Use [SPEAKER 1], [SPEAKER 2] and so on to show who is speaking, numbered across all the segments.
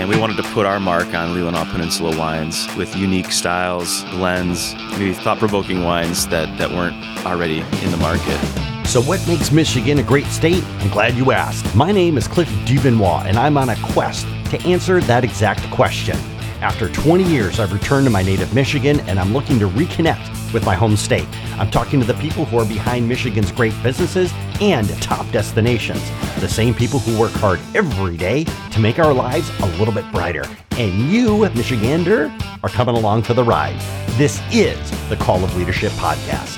[SPEAKER 1] and we wanted to put our mark on Leelanau Peninsula wines with unique styles, blends, maybe thought-provoking wines that, that weren't already in the market.
[SPEAKER 2] So, what makes Michigan a great state? I'm glad you asked. My name is Cliff Dubenois, and I'm on a quest to answer that exact question. After 20 years, I've returned to my native Michigan, and I'm looking to reconnect with my home state. I'm talking to the people who are behind Michigan's great businesses and top destinations, the same people who work hard every day to make our lives a little bit brighter. And you, Michigander, are coming along for the ride. This is the Call of Leadership Podcast.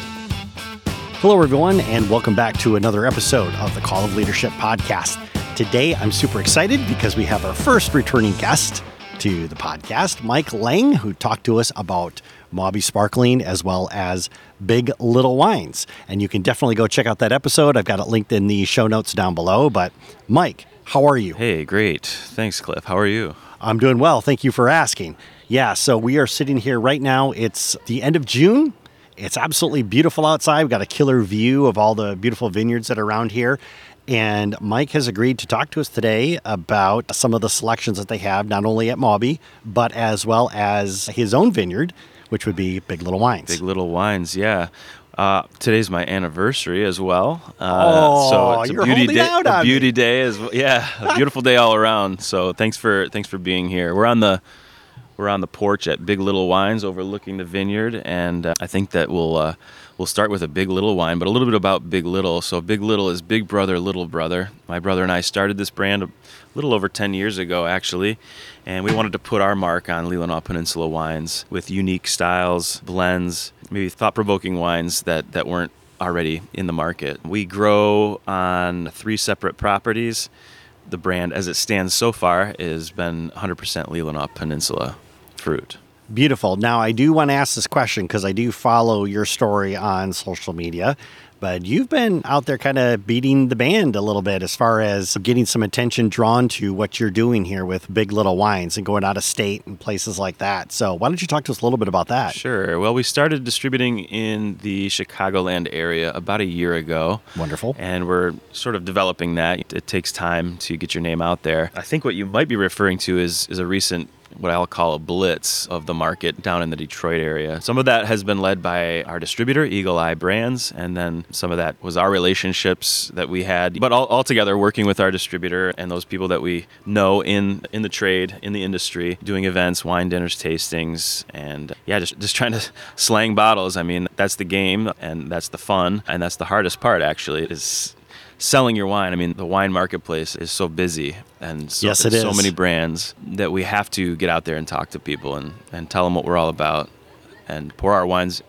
[SPEAKER 2] Hello, everyone, and welcome back to another episode of the Call of Leadership Podcast. Today, I'm super excited because we have our first returning guest to the podcast, Mike Laing, who talked to us about Mawby Sparkling as well as Big Little Wines. And you can definitely go check out that episode. I've got it linked in the show notes down below. But, Mike, how are you?
[SPEAKER 1] Hey, great. Thanks, Cliff. How are you?
[SPEAKER 2] I'm doing well. Thank you for asking. Yeah, so we are sitting here right now. It's the end of June. It's absolutely beautiful outside. We've got a killer view of all the beautiful vineyards that are around here. And Mike has agreed to talk to us today about some of the selections that they have, not only at Mawby, but as well as his own vineyard, which would be Big Little Wines.
[SPEAKER 1] Big Little Wines, yeah. Uh, today's my anniversary as well.
[SPEAKER 2] Uh, oh, so it's a
[SPEAKER 1] beauty
[SPEAKER 2] day.
[SPEAKER 1] a beauty me. day as well. Yeah, a beautiful day all around. So thanks for thanks for being here. We're on the we're on the porch at Big Little Wines, overlooking the vineyard, and uh, I think that we'll uh, we'll start with a Big Little wine, but a little bit about Big Little. So Big Little is Big Brother, Little Brother. My brother and I started this brand a little over 10 years ago, actually, and we wanted to put our mark on Leelanau Peninsula wines with unique styles, blends, maybe thought-provoking wines that that weren't already in the market. We grow on three separate properties. The brand, as it stands so far, has been 100% Leelanau Peninsula fruit.
[SPEAKER 2] Beautiful. Now, I do want to ask this question because I do follow your story on social media, but you've been out there kind of beating the band a little bit as far as getting some attention drawn to what you're doing here with Big Little Wines and going out of state and places like that. So, why don't you talk to us a little bit about that?
[SPEAKER 1] Sure. Well, we started distributing in the Chicagoland area about a year ago.
[SPEAKER 2] Wonderful.
[SPEAKER 1] And we're sort of developing that. It takes time to get your name out there. I think what you might be referring to is, is a recent what I'll call a blitz of the market down in the Detroit area. Some of that has been led by our distributor, Eagle Eye Brands, and then some of that was our relationships that we had. But all, altogether, working with our distributor and those people that we know in in the trade, in the industry, doing events, wine dinners, tastings, and yeah, just just trying to slang bottles. I mean, that's the game, and that's the fun, and that's the hardest part. Actually, is selling your wine. I mean, the wine marketplace is so busy and so,
[SPEAKER 2] yes, it is.
[SPEAKER 1] so many brands that we have to get out there and talk to people and, and tell them what we're all about and pour our wines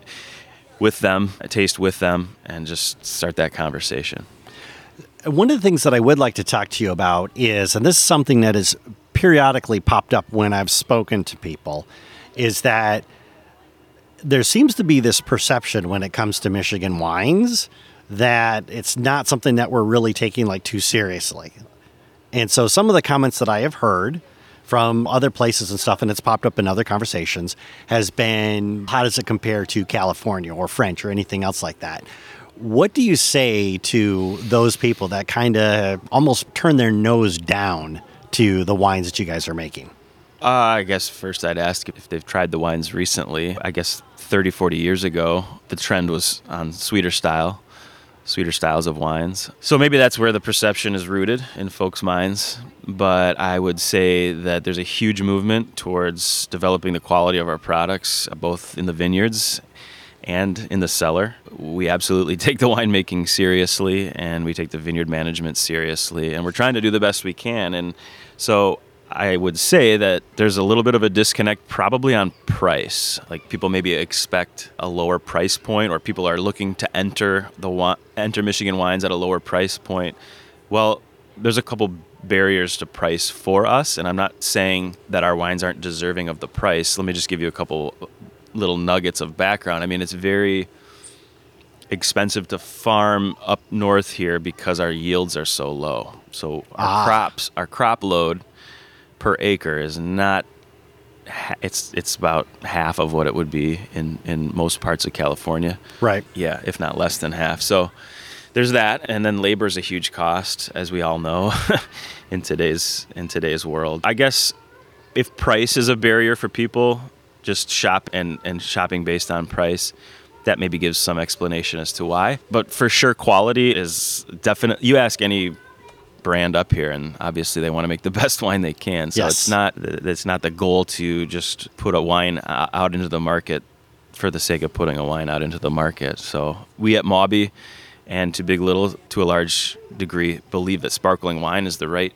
[SPEAKER 1] with them, taste with them, and just start that conversation.
[SPEAKER 2] One of the things that I would like to talk to you about is, and this is something that has periodically popped up when I've spoken to people, is that there seems to be this perception when it comes to Michigan wines that it's not something that we're really taking like too seriously. And so some of the comments that I have heard from other places and stuff, and it's popped up in other conversations, has been how does it compare to California or French or anything else like that? What do you say to those people that kind of almost turn their nose down to the wines that you guys are making?
[SPEAKER 1] Uh, I guess first I'd ask if they've tried the wines recently. I guess 30, 40 years ago, the trend was on sweeter style sweeter styles of wines. So maybe that's where the perception is rooted in folks' minds. But I would say that there's a huge movement towards developing the quality of our products, uh, both in the vineyards and in the cellar. We absolutely take the winemaking seriously and we take the vineyard management seriously, and we're trying to do the best we can. And so I would say that there's a little bit of a disconnect probably on price. Like people maybe expect a lower price point or people are looking to enter the enter Michigan wines at a lower price point. Well, there's a couple barriers to price for us and I'm not saying that our wines aren't deserving of the price. Let me just give you a couple little nuggets of background. I mean, it's very expensive to farm up north here because our yields are so low. So our ah. crops, our crop load per acre is not it's it's about half of what it would be in in most parts of California.
[SPEAKER 2] Right.
[SPEAKER 1] Yeah, if not less than half. So there's that and then labor is a huge cost as we all know in today's in today's world. I guess if price is a barrier for people, just shop and, and shopping based on price, that maybe gives some explanation as to why. But for sure, quality is definite. You ask any brand up here, and obviously they want to make the best wine they can. So
[SPEAKER 2] Yes.
[SPEAKER 1] it's not it's not the goal to just put a wine uh, out into the market for the sake of putting a wine out into the market. So we at Mawby and to Big Little, to a large degree, believe that sparkling wine is the right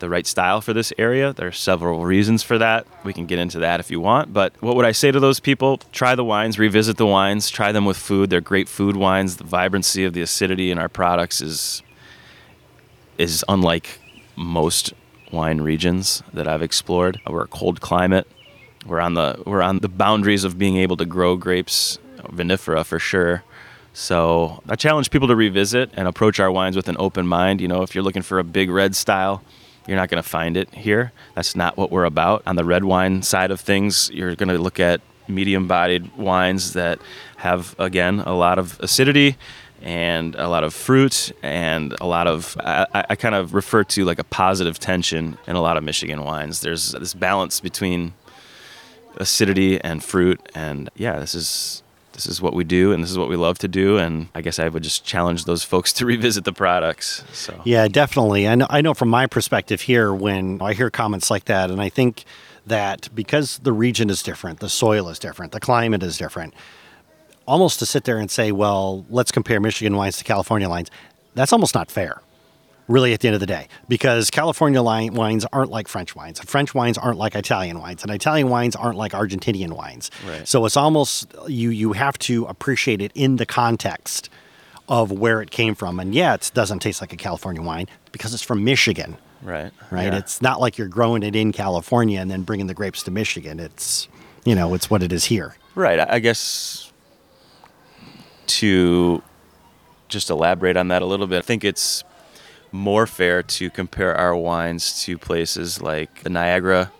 [SPEAKER 1] the right style for this area. There are several reasons for that. We can get into that if you want. But what would I say to those people? Try the wines, revisit the wines, try them with food. They're great food wines. The vibrancy of the acidity in our products is is unlike most wine regions that I've explored. We're a cold climate. We're on the we're on the boundaries of being able to grow grapes, vinifera for sure. So I challenge people to revisit and approach our wines with an open mind. You know, if you're looking for a big red style, you're not going to find it here. That's not what we're about. On the red wine side of things, you're going to look at medium bodied wines that have, again, a lot of acidity and a lot of fruit and a lot of, I, I kind of refer to like a positive tension in a lot of Michigan wines. There's this balance between acidity and fruit. And yeah, this is this is what we do, and this is what we love to do. And I guess I would just challenge those folks to revisit the products. So
[SPEAKER 2] Yeah, definitely. I know, I know from my perspective here when I hear comments like that, and I think that because the region is different, the soil is different, the climate is different, almost to sit there and say, well, let's compare Michigan wines to California wines, that's almost not fair. Really, at the end of the day, because California li- wines aren't like French wines, and French wines aren't like Italian wines, and Italian wines aren't like Argentinian wines.
[SPEAKER 1] Right.
[SPEAKER 2] So it's almost you you have to appreciate it in the context of where it came from. And yeah, it doesn't taste like a California wine because it's from Michigan,
[SPEAKER 1] right,
[SPEAKER 2] right?
[SPEAKER 1] Yeah.
[SPEAKER 2] It's not like you're growing it in California and then bringing the grapes to Michigan. It's, you know, it's what it is here.
[SPEAKER 1] Right. I guess to just elaborate on that a little bit, I think it's more fair to compare our wines to places like the Niagara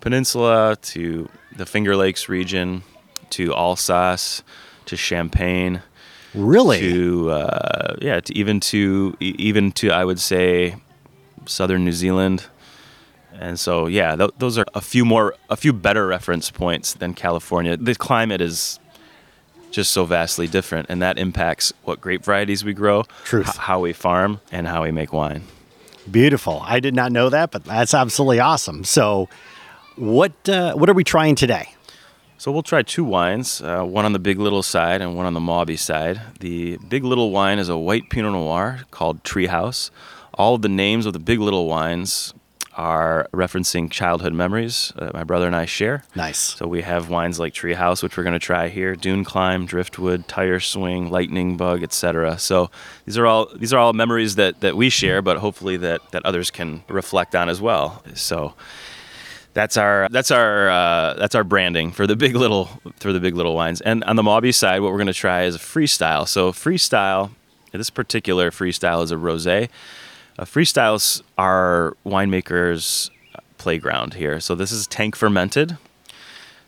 [SPEAKER 1] Peninsula, to the Finger Lakes region, to Alsace, to Champagne,
[SPEAKER 2] Really?
[SPEAKER 1] to uh, yeah, to even to even to I would say southern New Zealand. And so, yeah, th- those are a few more, a few better reference points than California. The climate is just so vastly different, and that impacts what grape varieties we grow, h- how we farm, and how we make wine.
[SPEAKER 2] Beautiful. I did not know that, but that's absolutely awesome. So, what uh, what are we trying today?
[SPEAKER 1] So we'll try two wines, uh, one on the Big Little side and one on the Mawby side. The Big Little wine is a white Pinot Noir called Treehouse. All of the names of the Big Little wines are referencing childhood memories that my brother and I share.
[SPEAKER 2] Nice.
[SPEAKER 1] So we have wines like Treehouse, which we're going to try here, Dune Climb, Driftwood, Tire Swing, Lightning Bug, etc. So these are all these are all memories that, that we share, but hopefully that, that others can reflect on as well. So that's our that's our uh, that's our branding for the big little for the big little wines. And on the Mawby side, what we're going to try is a freestyle. So freestyle, this particular freestyle is a rosé. Uh, freestyles are winemakers' playground here. So this is tank fermented.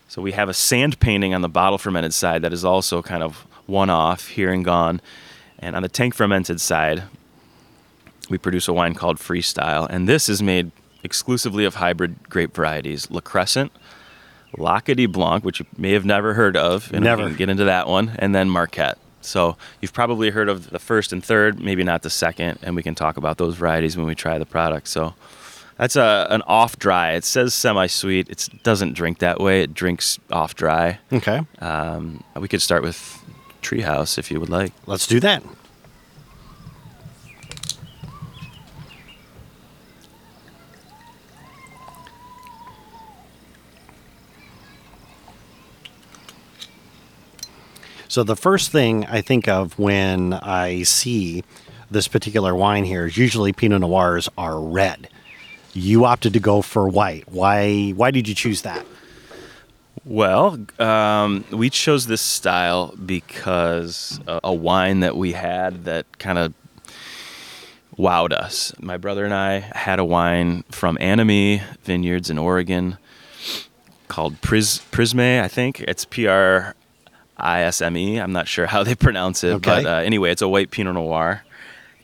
[SPEAKER 1] So we have a sand painting on the bottle fermented side that is also kind of one off here and gone. And on the tank fermented side, we produce a wine called Freestyle. And this is made exclusively of hybrid grape varieties La Crescent, L'Acadie Blanc, which you may have never heard of. and
[SPEAKER 2] Never.
[SPEAKER 1] Get into that one. And then Marquette. So you've probably heard of the first and third, maybe not the second. And we can talk about those varieties when we try the product. So that's a, an off dry. It says semi sweet. It doesn't drink that way. It drinks off dry.
[SPEAKER 2] Okay.
[SPEAKER 1] Um, we could start with Treehouse if you would like.
[SPEAKER 2] Let's do that. So the first thing I think of when I see this particular wine here is usually Pinot Noirs are red. You opted to go for white. Why? Why did you choose that?
[SPEAKER 1] Well, um, we chose this style because a, a wine that we had that kind of wowed us. My brother and I had a wine from Anne Amie Vineyards in Oregon called Pris- Prisme, I think. It's P R I S M E. I'm not sure how they pronounce it,
[SPEAKER 2] Okay.
[SPEAKER 1] but uh, anyway, it's a white Pinot Noir.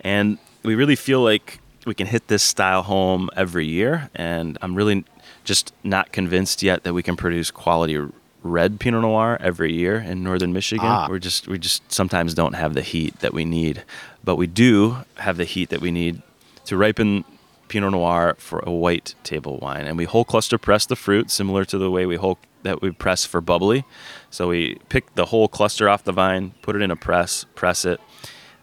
[SPEAKER 1] And we really feel like we can hit this style home every year. And I'm really just not convinced yet that we can produce quality red Pinot Noir every year in northern Michigan.
[SPEAKER 2] Ah.
[SPEAKER 1] We're just we just sometimes don't have the heat that we need, but we do have the heat that we need to ripen Pinot Noir for a white table wine. And we whole cluster press the fruit, similar to the way we whole that we press for bubbly. So we pick the whole cluster off the vine, put it in a press, press it.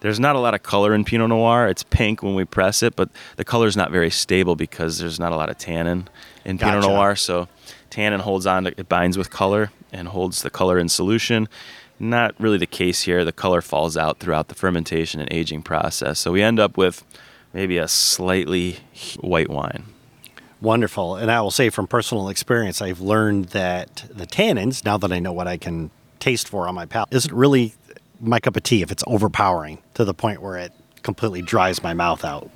[SPEAKER 1] There's not a lot of color in Pinot Noir. It's pink when we press it, but the color is not very stable because there's not a lot of tannin in Pinot Noir. So tannin holds on, to, it binds with color and holds the color in solution. Not really the case here. The color falls out throughout the fermentation and aging process. So we end up with maybe a slightly white wine.
[SPEAKER 2] Wonderful. And I will say from personal experience, I've learned that the tannins, now that I know what I can taste for on my palate, isn't really my cup of tea if it's overpowering to the point where it completely dries my mouth out.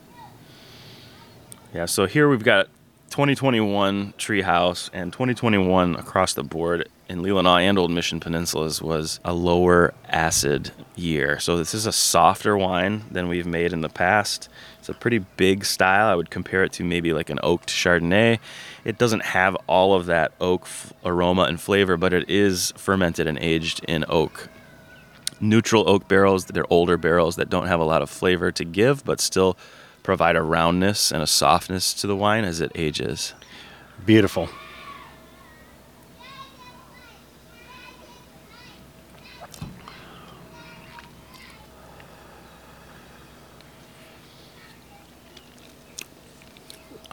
[SPEAKER 1] Yeah, so here we've got 2021 Treehouse and 2021 across the board in Leelanau and Old Mission Peninsulas was a lower acid year. So this is a softer wine than we've made in the past. It's a pretty big style. I would compare it to maybe like an oaked Chardonnay. It doesn't have all of that oak f- aroma and flavor, but it is fermented and aged in oak. Neutral oak barrels, they're older barrels that don't have a lot of flavor to give, but still provide a roundness and a softness to the wine as it ages.
[SPEAKER 2] Beautiful.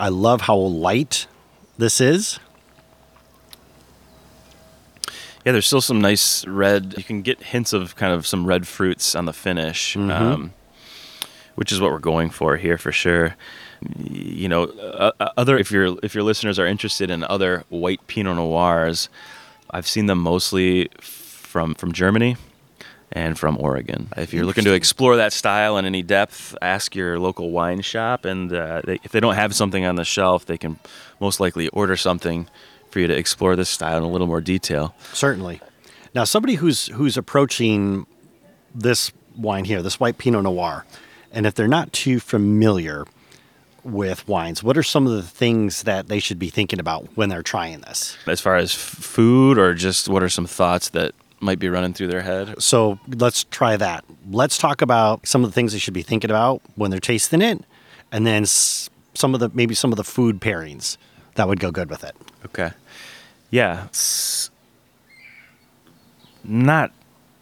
[SPEAKER 2] I love how light this is.
[SPEAKER 1] Yeah, there's still some nice red. You can get hints of kind of some red fruits on the finish, um, which is what we're going for here for sure. You know, uh, uh, other if your if your listeners are interested in other white Pinot Noirs, I've seen them mostly from from Germany and from Oregon. If you're looking to explore that style in any depth, ask your local wine shop, and uh, they, if they don't have something on the shelf, they can most likely order something for you to explore this style in a little more detail.
[SPEAKER 2] Certainly. Now, somebody who's who's approaching this wine here, this white Pinot Noir, and if they're not too familiar with wines, what are some of the things that they should be thinking about when they're trying this?
[SPEAKER 1] as far as f- food or just what are some thoughts that might be running through their head.
[SPEAKER 2] So let's try that. Let's talk about some of the things they should be thinking about when they're tasting it, and then some of the maybe some of the food pairings that would go good with it.
[SPEAKER 1] okay. Yeah it's not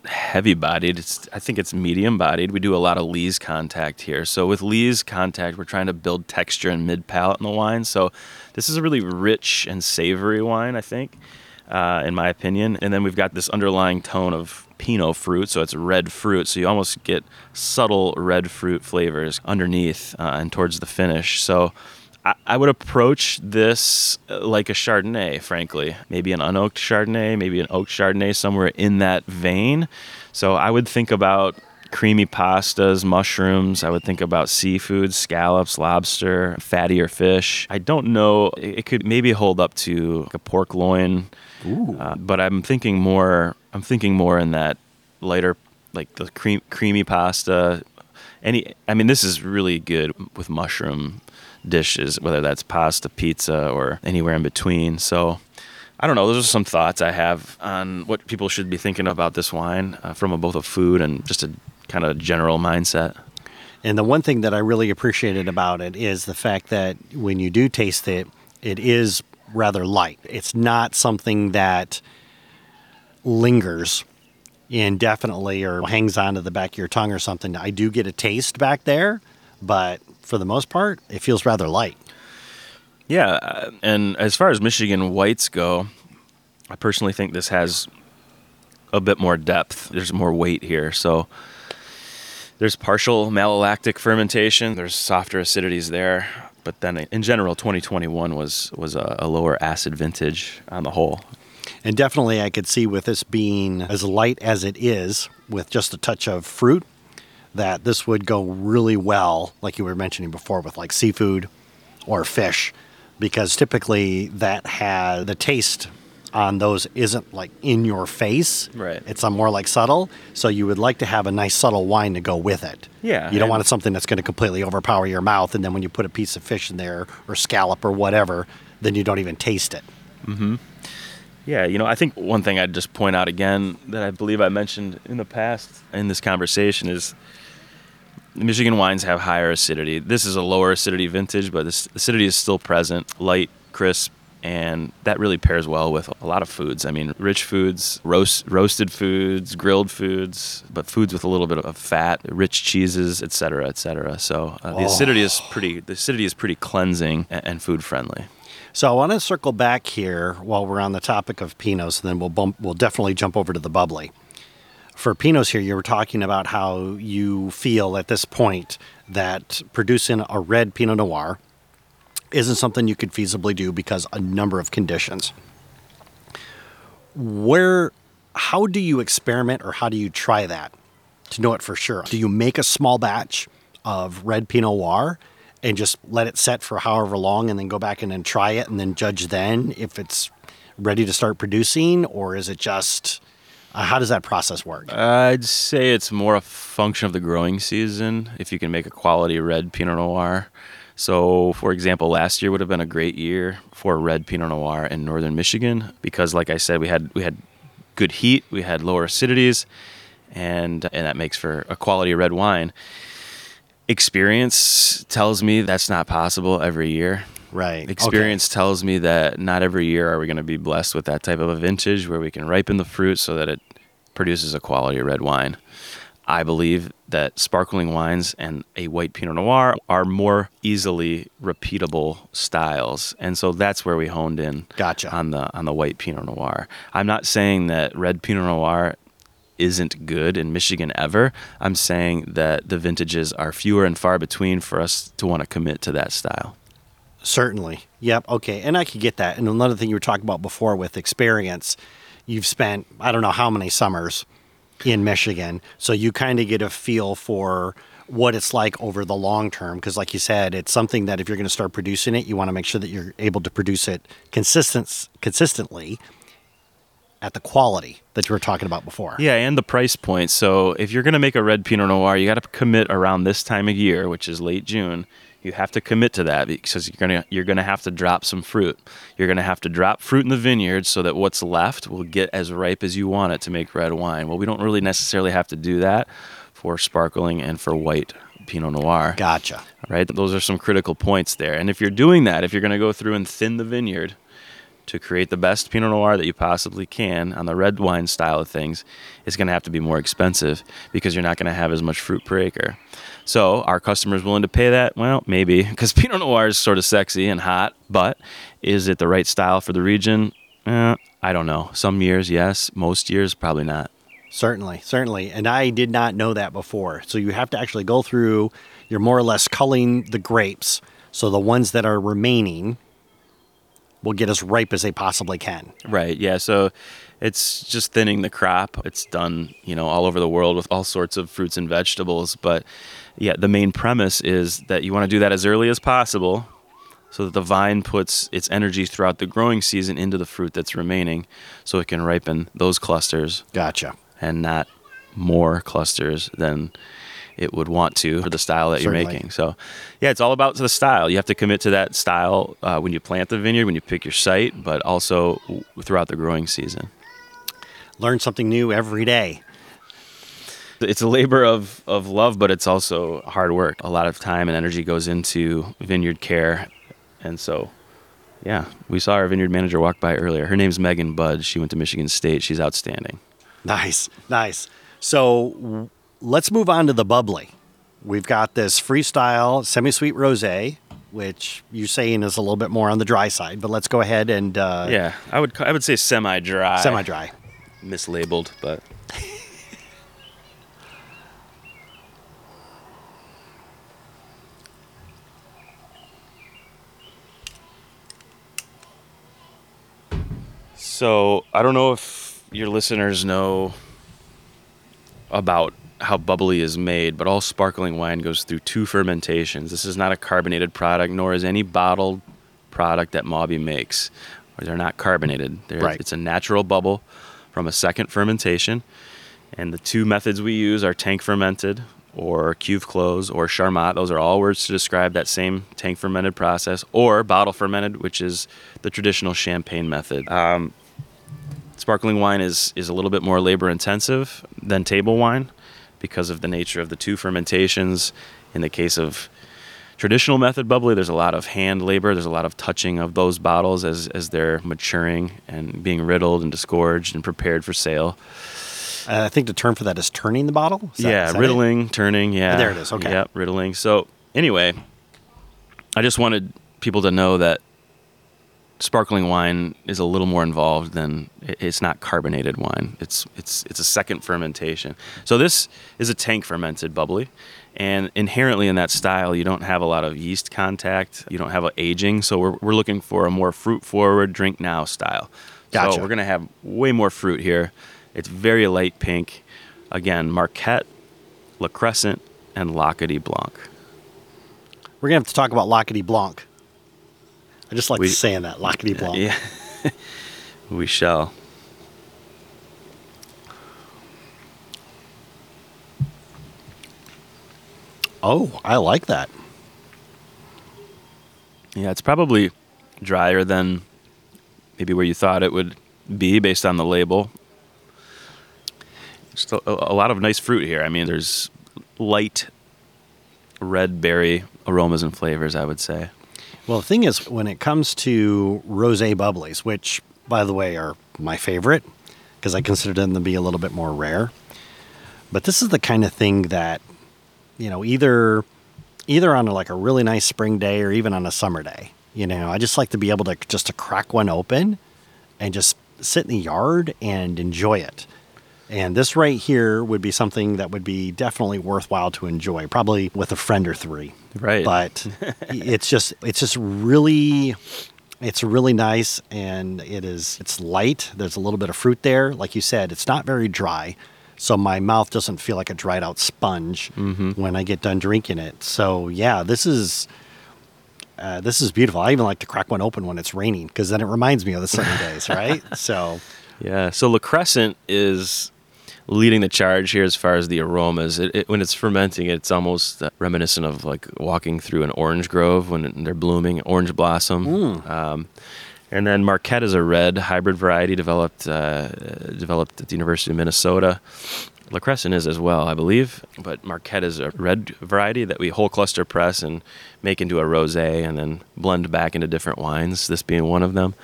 [SPEAKER 1] heavy bodied it's i think it's medium bodied we do a lot of lees contact here. So with lees contact we're trying to build texture and mid palate in the wine. So this is a really rich and savory wine i think uh, in my opinion and then we've got this underlying tone of pinot fruit so it's red fruit so you almost get subtle red fruit flavors underneath uh, and towards the finish so I, would approach this uh, like a Chardonnay, frankly. Maybe an unoaked Chardonnay, maybe an oak Chardonnay, somewhere in that vein. So I would think about creamy pastas, mushrooms. I would think about seafood, scallops, lobster, fattier fish. I don't know. It could maybe hold up to like a pork loin, uh, but I'm thinking more. I'm thinking more in that lighter, like the cream, creamy pasta. Any, I mean, this is really good with mushroom dishes, whether that's pasta, pizza, or anywhere in between. So, I don't know. Those are some thoughts I have on what people should be thinking about this wine uh, from a, both a food and just a kind of general mindset.
[SPEAKER 2] And the one thing that I really appreciated about it is the fact that when you do taste it, it is rather light. It's not something that lingers indefinitely or hangs onto the back of your tongue or something. I do get a taste back there, but for the most part, it feels rather light.
[SPEAKER 1] Yeah, uh, and as far as Michigan whites go, I personally think this has a bit more depth. There's more weight here, so there's partial malolactic fermentation. There's softer acidities there, but then in general, 2021 was was a, a lower acid vintage on the whole.
[SPEAKER 2] And definitely, I could see with this being as light as it is, with just a touch of fruit, that this would go really well, like you were mentioning before, with like seafood or fish, because typically that has the taste on those isn't like in your face.
[SPEAKER 1] Right.
[SPEAKER 2] It's a more like subtle. So you would like to have a nice subtle wine to go with it.
[SPEAKER 1] Yeah,
[SPEAKER 2] You don't want something that's going to completely overpower your mouth, and then when you put a piece of fish in there or scallop or whatever, then you don't even taste it. Mm-hmm.
[SPEAKER 1] Yeah, you know, I think one thing I'd just point out again that I believe I mentioned in the past in this conversation is Michigan wines have higher acidity. This is a lower acidity vintage, but this acidity is still present, light, crisp, and that really pairs well with a lot of foods. I mean, rich foods, roast, roasted foods, grilled foods, but foods with a little bit of fat, rich cheeses, et cetera, et cetera. So uh, the acidity is pretty. The acidity is pretty cleansing and, and food friendly.
[SPEAKER 2] So I want to circle back here while we're on the topic of Pinots, and then we'll bump, we'll definitely jump over to the bubbly. For Pinots here, you were talking about how you feel at this point that producing a red Pinot Noir isn't something you could feasibly do because a number of conditions. Where, how do you experiment or how do you try that to know it for sure? Do you make a small batch of red Pinot Noir and just let it set for however long and then go back and then try it and then judge then if it's ready to start producing? Or is it just, uh, how does that process work?
[SPEAKER 1] I'd say it's more a function of the growing season. If you can make a quality red Pinot Noir. So, for example, last year would have been a great year for red Pinot Noir in northern Michigan because, like I said, we had we had good heat, we had lower acidities, and and that makes for a quality red wine. Experience tells me that's not possible every year.
[SPEAKER 2] Right. Okay.
[SPEAKER 1] Experience tells me that not every year are we going to be blessed with that type of a vintage where we can ripen the fruit so that it produces a quality red wine. I believe that sparkling wines and a white Pinot Noir are more easily repeatable styles, and so that's where we honed in.
[SPEAKER 2] Gotcha.
[SPEAKER 1] On the on the white Pinot Noir. I'm not saying that red Pinot Noir isn't good in Michigan ever. I'm saying that the vintages are fewer and far between for us to want to commit to that style.
[SPEAKER 2] Certainly. Yep. Okay. And I could get that. And another thing you were talking about before with experience, you've spent, I don't know how many summers in Michigan. So you kind of get a feel for what it's like over the long term. Because, like you said, it's something that if you're going to start producing it, you want to make sure that you're able to produce it consistent, consistently at the quality that you were talking about before.
[SPEAKER 1] Yeah, and the price point. So if you're going to make a red Pinot Noir, you got to commit around this time of year, which is late June. You have to commit to that because you're gonna you're gonna have to drop some fruit. You're gonna have to drop fruit in the vineyard so that what's left will get as ripe as you want it to make red wine. Well, we don't really necessarily have to do that for sparkling and for white Pinot Noir.
[SPEAKER 2] Gotcha.
[SPEAKER 1] Right, those are some critical points there. And if you're doing that, if you're gonna go through and thin the vineyard, to create the best Pinot Noir that you possibly can on the red wine style of things, it's going to have to be more expensive because you're not going to have as much fruit per acre. So, are customers willing to pay that? Well, maybe because Pinot Noir is sort of sexy and hot, but is it the right style for the region? Eh, I don't know. Some years, yes. Most years, probably not.
[SPEAKER 2] Certainly, certainly. And I did not know that before. So you have to actually go through, you're more or less culling the grapes. So the ones that are remaining will get as ripe as they possibly can.
[SPEAKER 1] Right. Yeah. So it's just thinning the crop. It's done, you know, all over the world with all sorts of fruits and vegetables. But yeah, the main premise is that you want to do that as early as possible so that the vine puts its energy throughout the growing season into the fruit that's remaining so it can ripen those clusters
[SPEAKER 2] Gotcha.
[SPEAKER 1] and not more clusters than it would want to for the style that
[SPEAKER 2] Certainly.
[SPEAKER 1] you're making. So, yeah, it's all about the style. You have to commit to that style uh, when you plant the vineyard, when you pick your site, but also throughout the growing season.
[SPEAKER 2] Learn something new every day.
[SPEAKER 1] It's a labor of, of love, but it's also hard work. A lot of time and energy goes into vineyard care. And so, yeah, we saw our vineyard manager walk by earlier. Her name's Megan Budd. She went to Michigan State. She's outstanding.
[SPEAKER 2] Nice, nice. So w- let's move on to the bubbly. We've got this freestyle semi-sweet rosé, which you're saying is a little bit more on the dry side, but let's go ahead and uh,
[SPEAKER 1] Yeah, I would I would say semi-dry.
[SPEAKER 2] semi-dry.
[SPEAKER 1] mislabeled, but So I don't know if your listeners know about how bubbly is made, but all sparkling wine goes through two fermentations. This is not a carbonated product, nor is any bottled product that Mawby makes. They're not carbonated. They're,
[SPEAKER 2] Right.
[SPEAKER 1] It's a natural bubble from a second fermentation. And the two methods we use are tank fermented, or cuve close or charmat. Those are all words to describe that same tank fermented process, or bottle fermented, which is the traditional champagne method. Um, sparkling wine is, is a little bit more labor intensive than table wine because of the nature of the two fermentations. In the case of traditional method bubbly, there's a lot of hand labor, there's a lot of touching of those bottles as, as they're maturing and being riddled and disgorged and prepared for sale.
[SPEAKER 2] Uh, I think the term for that is turning the bottle. That-
[SPEAKER 1] yeah, riddling, turning. Yeah,
[SPEAKER 2] There it is, okay.
[SPEAKER 1] Yep, riddling. So anyway, I just wanted people to know that sparkling wine is a little more involved than it's not carbonated wine. It's it's it's a second fermentation. So this is a tank fermented bubbly. And inherently in that style, you don't have a lot of yeast contact. You don't have a aging. So we're, we're looking for a more fruit forward, drink now style.
[SPEAKER 2] Gotcha.
[SPEAKER 1] So we're going to have way more fruit here. It's very light pink. Again, Marquette, La Crescent, and L'Acadie Blanc.
[SPEAKER 2] We're gonna have to talk about L'Acadie Blanc. I just like
[SPEAKER 1] We-
[SPEAKER 2] saying that L'Acadie Blanc.
[SPEAKER 1] Yeah, we shall.
[SPEAKER 2] Oh, I like that.
[SPEAKER 1] Yeah, it's probably drier than maybe where you thought it would be based on the label. Just a, a lot of nice fruit here. I mean, there's light red berry aromas and flavors, I would say.
[SPEAKER 2] Well, the thing is, when it comes to rosé bubblies, which, by the way, are my favorite because I consider them to be a little bit more rare, but this is the kind of thing that, you know, either either on a, like a really nice spring day or even on a summer day, you know, I just like to be able to just to crack one open and just sit in the yard and enjoy it. And this right here would be something that would be definitely worthwhile to enjoy, probably with a friend or three.
[SPEAKER 1] Right.
[SPEAKER 2] but it's just it's just really it's really nice and it is it's light. There's a little bit of fruit there. Like you said it's not very dry so my mouth doesn't feel like a dried out sponge when i get done drinking it. So yeah this is uh, this is beautiful. I even like to crack one open when it's raining because then it reminds me of the sunny days right? So
[SPEAKER 1] Yeah. So La Crescent is leading the charge here as far as the aromas. It, it, when it's fermenting, it's almost reminiscent of like walking through an orange grove when they're blooming, orange blossom. Um, and then Marquette is a red hybrid variety developed uh, developed at the University of Minnesota. La Crescent is as well, I believe, but Marquette is a red variety that we whole cluster press and make into a rosé and then blend back into different wines. This being one of them.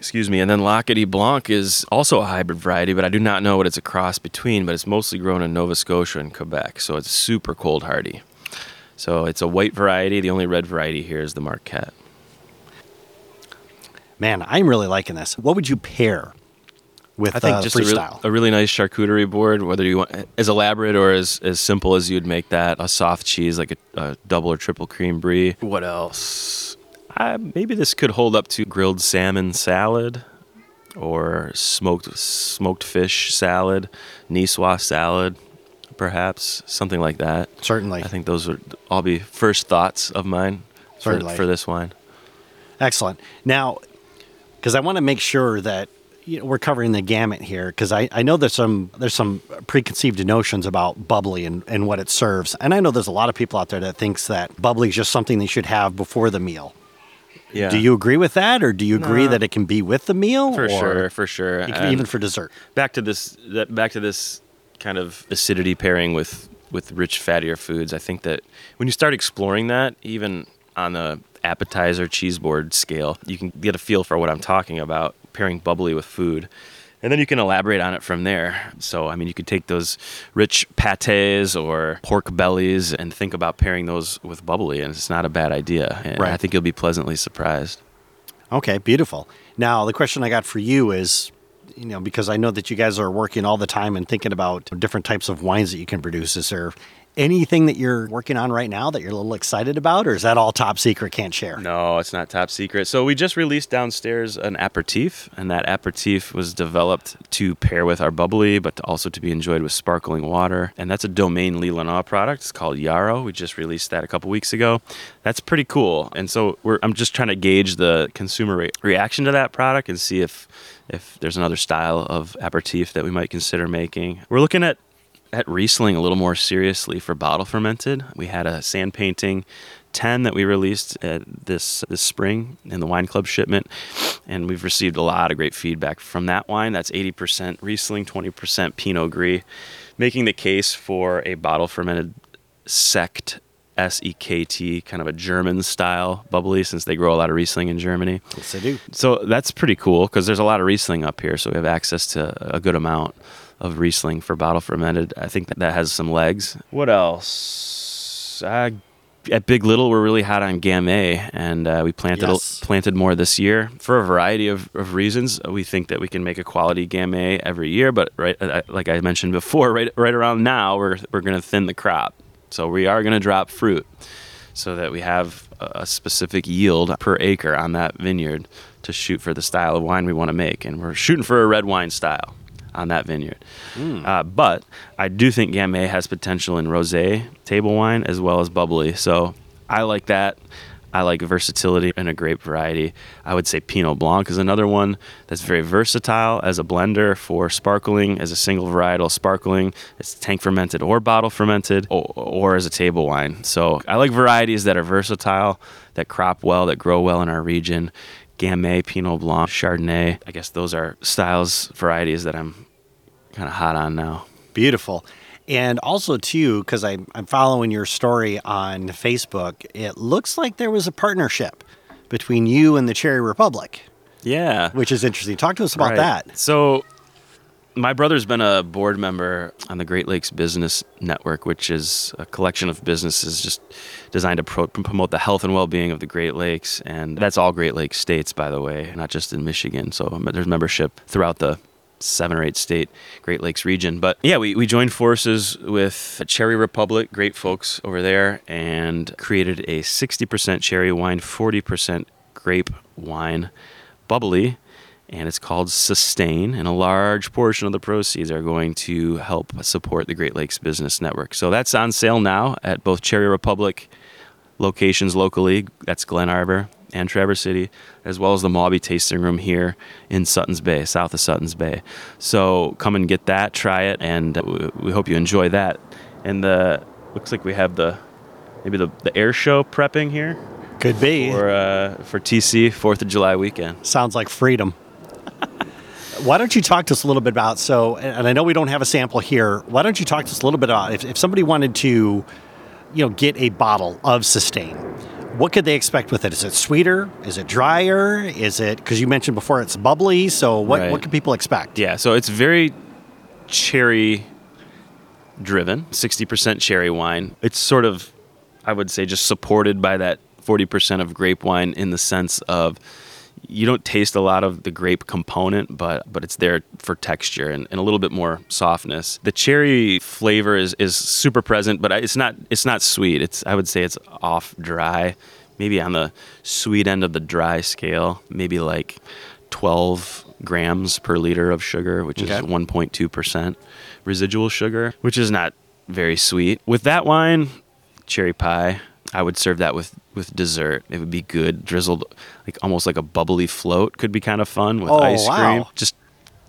[SPEAKER 1] Excuse me. And then L'Acadie Blanc is also a hybrid variety, but I do not know what it's a cross between, but it's mostly grown in Nova Scotia and Quebec, so it's super cold hardy. So it's a white variety. The only red variety here is the Marquette.
[SPEAKER 2] man i'm really liking this what would you pair with
[SPEAKER 1] I think
[SPEAKER 2] uh,
[SPEAKER 1] just a, real-
[SPEAKER 2] freestyle
[SPEAKER 1] a really nice charcuterie board, whether you want as elaborate or as, as simple as you'd make that. A soft cheese like a, a double or triple cream brie. What else? Uh, maybe this could hold up to grilled salmon salad or smoked smoked fish salad, Niçoise salad, perhaps something like that.
[SPEAKER 2] certainly
[SPEAKER 1] I think those would all be first thoughts of mine for, for this wine.
[SPEAKER 2] Excellent. Now, because I want to make sure that you know, we're covering the gamut here, because I, I know there's some there's some preconceived notions about bubbly and, and what it serves, and I know there's a lot of people out there that thinks that bubbly is just something they should have before the meal.
[SPEAKER 1] Yeah,
[SPEAKER 2] Do you agree with that, or do you agree
[SPEAKER 1] No.
[SPEAKER 2] that it can be with the meal?
[SPEAKER 1] for
[SPEAKER 2] or
[SPEAKER 1] sure, for sure.
[SPEAKER 2] it can-
[SPEAKER 1] And-
[SPEAKER 2] even for dessert.
[SPEAKER 1] back to this that back to this kind of acidity pairing with with rich fattier foods i think that when you start exploring that even on the appetizer cheese board scale you can get a feel for what i'm talking about pairing bubbly with food and then you can elaborate on it from there so i mean you could take those rich pates or pork bellies and think about pairing those with bubbly and it's not a bad idea and
[SPEAKER 2] Right.
[SPEAKER 1] i think you'll be pleasantly surprised
[SPEAKER 2] Okay, beautiful. Now, the question I got for you is, you know, because I know that you guys are working all the time and thinking about different types of wines that you can produce. Is there anything that you're working on right now that you're a little excited about, or is that all top secret? Can't share.
[SPEAKER 1] No, it's not top secret. So we just released downstairs an aperitif, and that aperitif was developed to pair with our bubbly, but also to be enjoyed with sparkling water. And that's a Domaine Leelanau product. It's called Yarrow. We just released that a couple weeks ago. That's pretty cool. And so we're, I'm just trying to gauge the consumer re- reaction to that product and see if if there's another style of aperitif that we might consider making. We're looking at at Riesling a little more seriously for bottle fermented. We had a sand painting 10 that we released uh, this this spring in the wine club shipment and we've received a lot of great feedback from that wine. That's 80% riesling 20% pinot gris making the case for a bottle fermented sekt s-e-k-t kind of a german style bubbly since they grow a lot of riesling in germany.
[SPEAKER 2] Yes they do.
[SPEAKER 1] So that's pretty cool because there's a lot of riesling up here so we have access to a good amount of riesling for bottle fermented. I think that, that has some legs. What else? Uh, at Big Little, we're really hot on Gamay, and uh, we planted
[SPEAKER 2] Yes.
[SPEAKER 1] planted more this year for a variety of, of reasons. We think that we can make a quality Gamay every year, but right, uh, like I mentioned before, right right around now, we're we're going to thin the crop, so we are going to drop fruit, so that we have a a specific yield per acre on that vineyard to shoot for the style of wine we want to make, and we're shooting for a red wine style on that vineyard. Uh, but I do think Gamay has potential in rosé table wine as well as bubbly. So I like that. I like versatility and a grape variety. I would say Pinot Blanc is another one that's very versatile as a blender for sparkling, as a single varietal sparkling. It's tank fermented or bottle fermented, or, or as a table wine. So I like varieties that are versatile, that crop well, that grow well in our region. Gamay, Pinot Blanc, Chardonnay. I guess those are styles, varieties that I'm kind of hot on now.
[SPEAKER 2] Beautiful. And also, too, because I'm, I'm following your story on Facebook, it looks like there was a partnership between you and the Cherry Republic,
[SPEAKER 1] Yeah.
[SPEAKER 2] which is interesting. Talk to us about
[SPEAKER 1] Right.
[SPEAKER 2] that.
[SPEAKER 1] So, my brother's been a board member on the Great Lakes Business Network, which is a collection of businesses just designed to pro- promote the health and well-being of the Great Lakes, and that's all Great Lakes states, by the way, not just in Michigan. So there's membership throughout the seven or eight state Great Lakes region. But yeah, we, we joined forces with Cherry Republic, great folks over there, and created a 60% cherry wine, 40% grape wine, bubbly and it's called Sustain. And a large portion of the proceeds are going to help support the Great Lakes Business Network. So that's on sale now at both Cherry Republic locations locally. That's Glen Arbor and Traverse City, as well as the Mawby Tasting Room here in Sutton's Bay, south of Sutton's Bay. So come and get that, try it, and we- we hope you enjoy that. And the looks like we have the maybe the, the air show prepping here
[SPEAKER 2] Could be.
[SPEAKER 1] for uh, for TC Fourth of July weekend.
[SPEAKER 2] Sounds like freedom. Why don't you talk to us a little bit about so and I know we don't have a sample here. Why don't you talk to us a little bit about if, if somebody wanted to, you know, get a bottle of sustain, what could they expect with it? Is it sweeter? Is it drier? Is it because you mentioned before it's bubbly? So what,
[SPEAKER 1] Right.
[SPEAKER 2] what can people expect?
[SPEAKER 1] Yeah, so it's very cherry driven, 60% cherry wine. It's sort of, I would say, just supported by that 40% of grape wine in the sense of you don't taste a lot of the grape component, but but it's there for texture and, and a little bit more softness. The cherry flavor is, is super present, but it's not it's not sweet. It's I would say it's off dry, maybe on the sweet end of the dry scale, maybe like 12 grams per liter of sugar, which is 1.2% residual sugar, which is not very sweet. With that wine, cherry pie, I would serve that with with dessert. It would be good, drizzled like almost like a bubbly float could be kind of fun with
[SPEAKER 2] Oh,
[SPEAKER 1] ice cream.
[SPEAKER 2] wow.
[SPEAKER 1] Just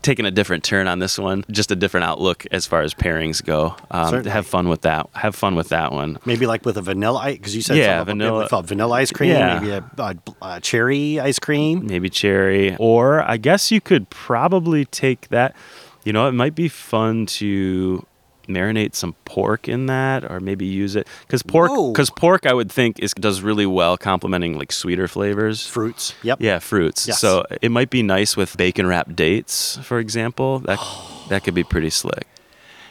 [SPEAKER 1] taking a different turn on this one, just a different outlook as far as pairings go. Um, have fun with that. Have fun with that one.
[SPEAKER 2] Maybe like with a vanilla ice because you said
[SPEAKER 1] Yeah,
[SPEAKER 2] something
[SPEAKER 1] vanilla-
[SPEAKER 2] vanilla ice cream,
[SPEAKER 1] Yeah.
[SPEAKER 2] maybe a, a, a cherry ice cream.
[SPEAKER 1] maybe cherry or i guess you could probably take that you know it might be fun to marinate some pork in that or maybe use it because pork because pork i would think is does really well complementing like sweeter flavors
[SPEAKER 2] Fruits. Yep.
[SPEAKER 1] yeah fruits
[SPEAKER 2] Yes.
[SPEAKER 1] so it might be nice with bacon wrapped dates for example that that could be pretty slick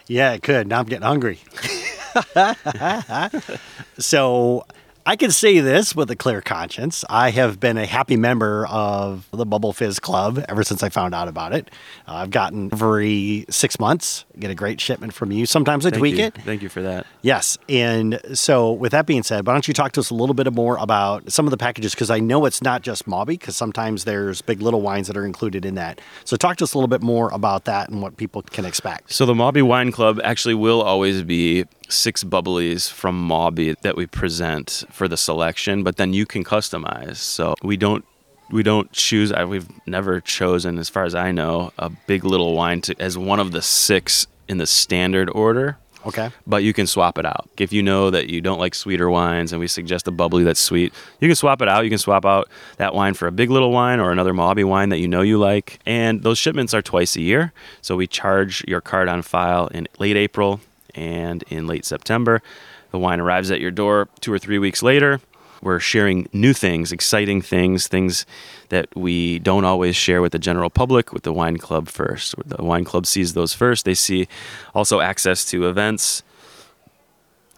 [SPEAKER 2] Yeah, it could. Now I'm getting hungry. so I can say this with a clear conscience. I have been a happy member of the Bubble Fizz Club ever since I found out about it. Uh, I've gotten every six months, get a great shipment from you. Sometimes I
[SPEAKER 1] thank
[SPEAKER 2] tweak
[SPEAKER 1] you
[SPEAKER 2] it.
[SPEAKER 1] thank you for that
[SPEAKER 2] Yes. And so, with that being said, why don't you talk to us a little bit more about some of the packages? Because I know it's not just Mawby, because sometimes there's big little wines that are included in that. So, talk to us a little bit more about that and what people can expect.
[SPEAKER 1] So the Mawby Wine Club actually will always be six bubblies from Mawby that we present for the selection, but then you can customize. So we don't we don't choose. I, we've never chosen, as far as I know, a big little wine to as one of the six in the standard order.
[SPEAKER 2] Okay.
[SPEAKER 1] But you can swap it out. If you know that you don't like sweeter wines and we suggest a bubbly that's sweet, you can swap it out. You can swap out that wine for a big little wine or another Mawby wine that you know you like. And those shipments are twice a year. So we charge your card on file in late April and in late September. The wine arrives at your door two or three weeks later. We're sharing new things, exciting things, things that we don't always share with the general public with the wine club first. The wine club sees those first. They see also access to events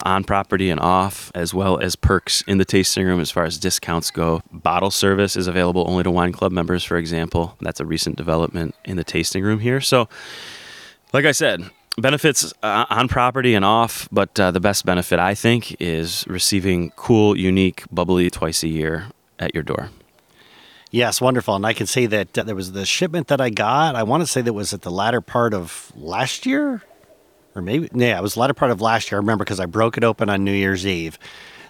[SPEAKER 1] on property and off, as well as perks in the tasting room as far as discounts go. Bottle service is available only to wine club members, for example. That's a recent development in the tasting room here. So, like I said, benefits uh, on property and off, but uh, the best benefit I think is receiving cool, unique, bubbly twice a year at your door.
[SPEAKER 2] Yes, wonderful. And I can say that uh, there was the shipment that I got. I want to say that was at the latter part of last year, or maybe yeah, it was the latter part of last year. I remember because I broke it open on New Year's Eve.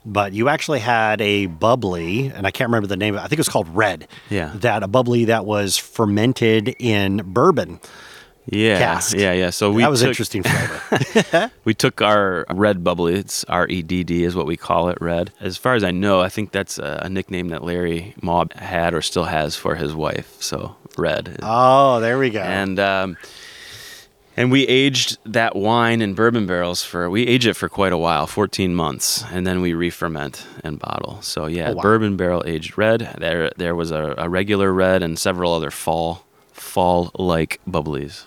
[SPEAKER 2] But you actually had a bubbly, and I can't remember the name. I think it was called Red.
[SPEAKER 1] Yeah.
[SPEAKER 2] That a bubbly that was fermented in bourbon.
[SPEAKER 1] Yeah,
[SPEAKER 2] Cask.
[SPEAKER 1] yeah, yeah. So we
[SPEAKER 2] that was
[SPEAKER 1] took,
[SPEAKER 2] interesting flavor.
[SPEAKER 1] We took our red bubbly. It's R E D D is what we call it, red. As far as I know, I think that's a, a nickname that Larry Mawby had or still has for his wife. So red.
[SPEAKER 2] oh, there we go.
[SPEAKER 1] and um, and we aged that wine in bourbon barrels for we age it for quite a while, 14 months, and then we re-ferment and bottle. So yeah,
[SPEAKER 2] Oh, wow.
[SPEAKER 1] bourbon barrel aged red. There there was a, a regular red and several other fall fall like bubblies.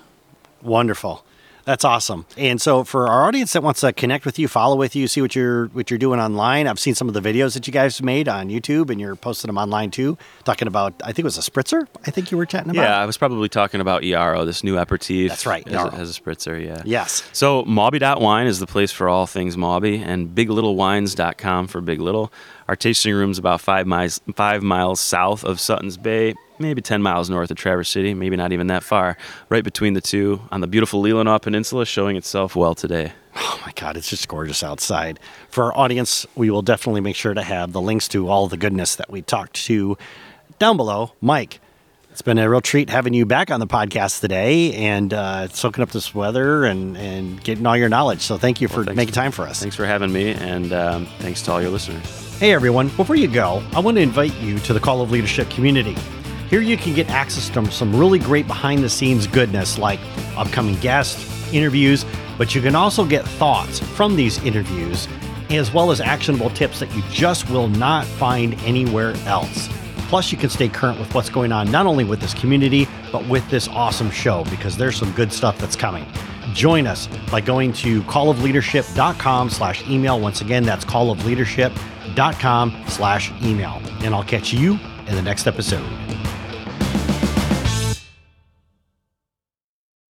[SPEAKER 2] Wonderful. That's awesome. And so for our audience that wants to connect with you, follow with you, see what you're what you're doing online. I've seen some of the videos that you guys made on YouTube and you're posting them online too, talking about I think it was a spritzer, I think you were chatting about.
[SPEAKER 1] Yeah, I was probably talking about Iaro, this new aperitif.
[SPEAKER 2] That's right,
[SPEAKER 1] as a, as a spritzer. Yeah.
[SPEAKER 2] Yes.
[SPEAKER 1] So Mawby.wine is the place for all things Mawby, and BigLittleWines.com for Big Little. Our tasting room's about five miles five miles south of Suttons Bay, maybe ten miles north of Traverse City, maybe not even that far. Right between the two, on the beautiful Leelanau Peninsula, showing itself well today.
[SPEAKER 2] Oh my God, it's just gorgeous outside. For our audience, we will definitely make sure to have the links to all the goodness that we talked to down below. Mike, it's been a real treat having you back on the podcast today and uh, soaking up this weather and, and getting all your knowledge. So thank you for
[SPEAKER 1] thanks.
[SPEAKER 2] making time for us.
[SPEAKER 1] Thanks for having me, and um, thanks to all your listeners.
[SPEAKER 2] Hey everyone, before you go, I want to invite you to the Call of Leadership community. Here you can get access to some really great behind the scenes goodness like upcoming guests, interviews, but you can also get thoughts from these interviews as well as actionable tips that you just will not find anywhere else. Plus, you can stay current with what's going on not only with this community, but with this awesome show because there's some good stuff that's coming. Join us by going to callofleadership.com slash email. Once again, that's callofleadership.com slash email. And I'll catch you in the next episode.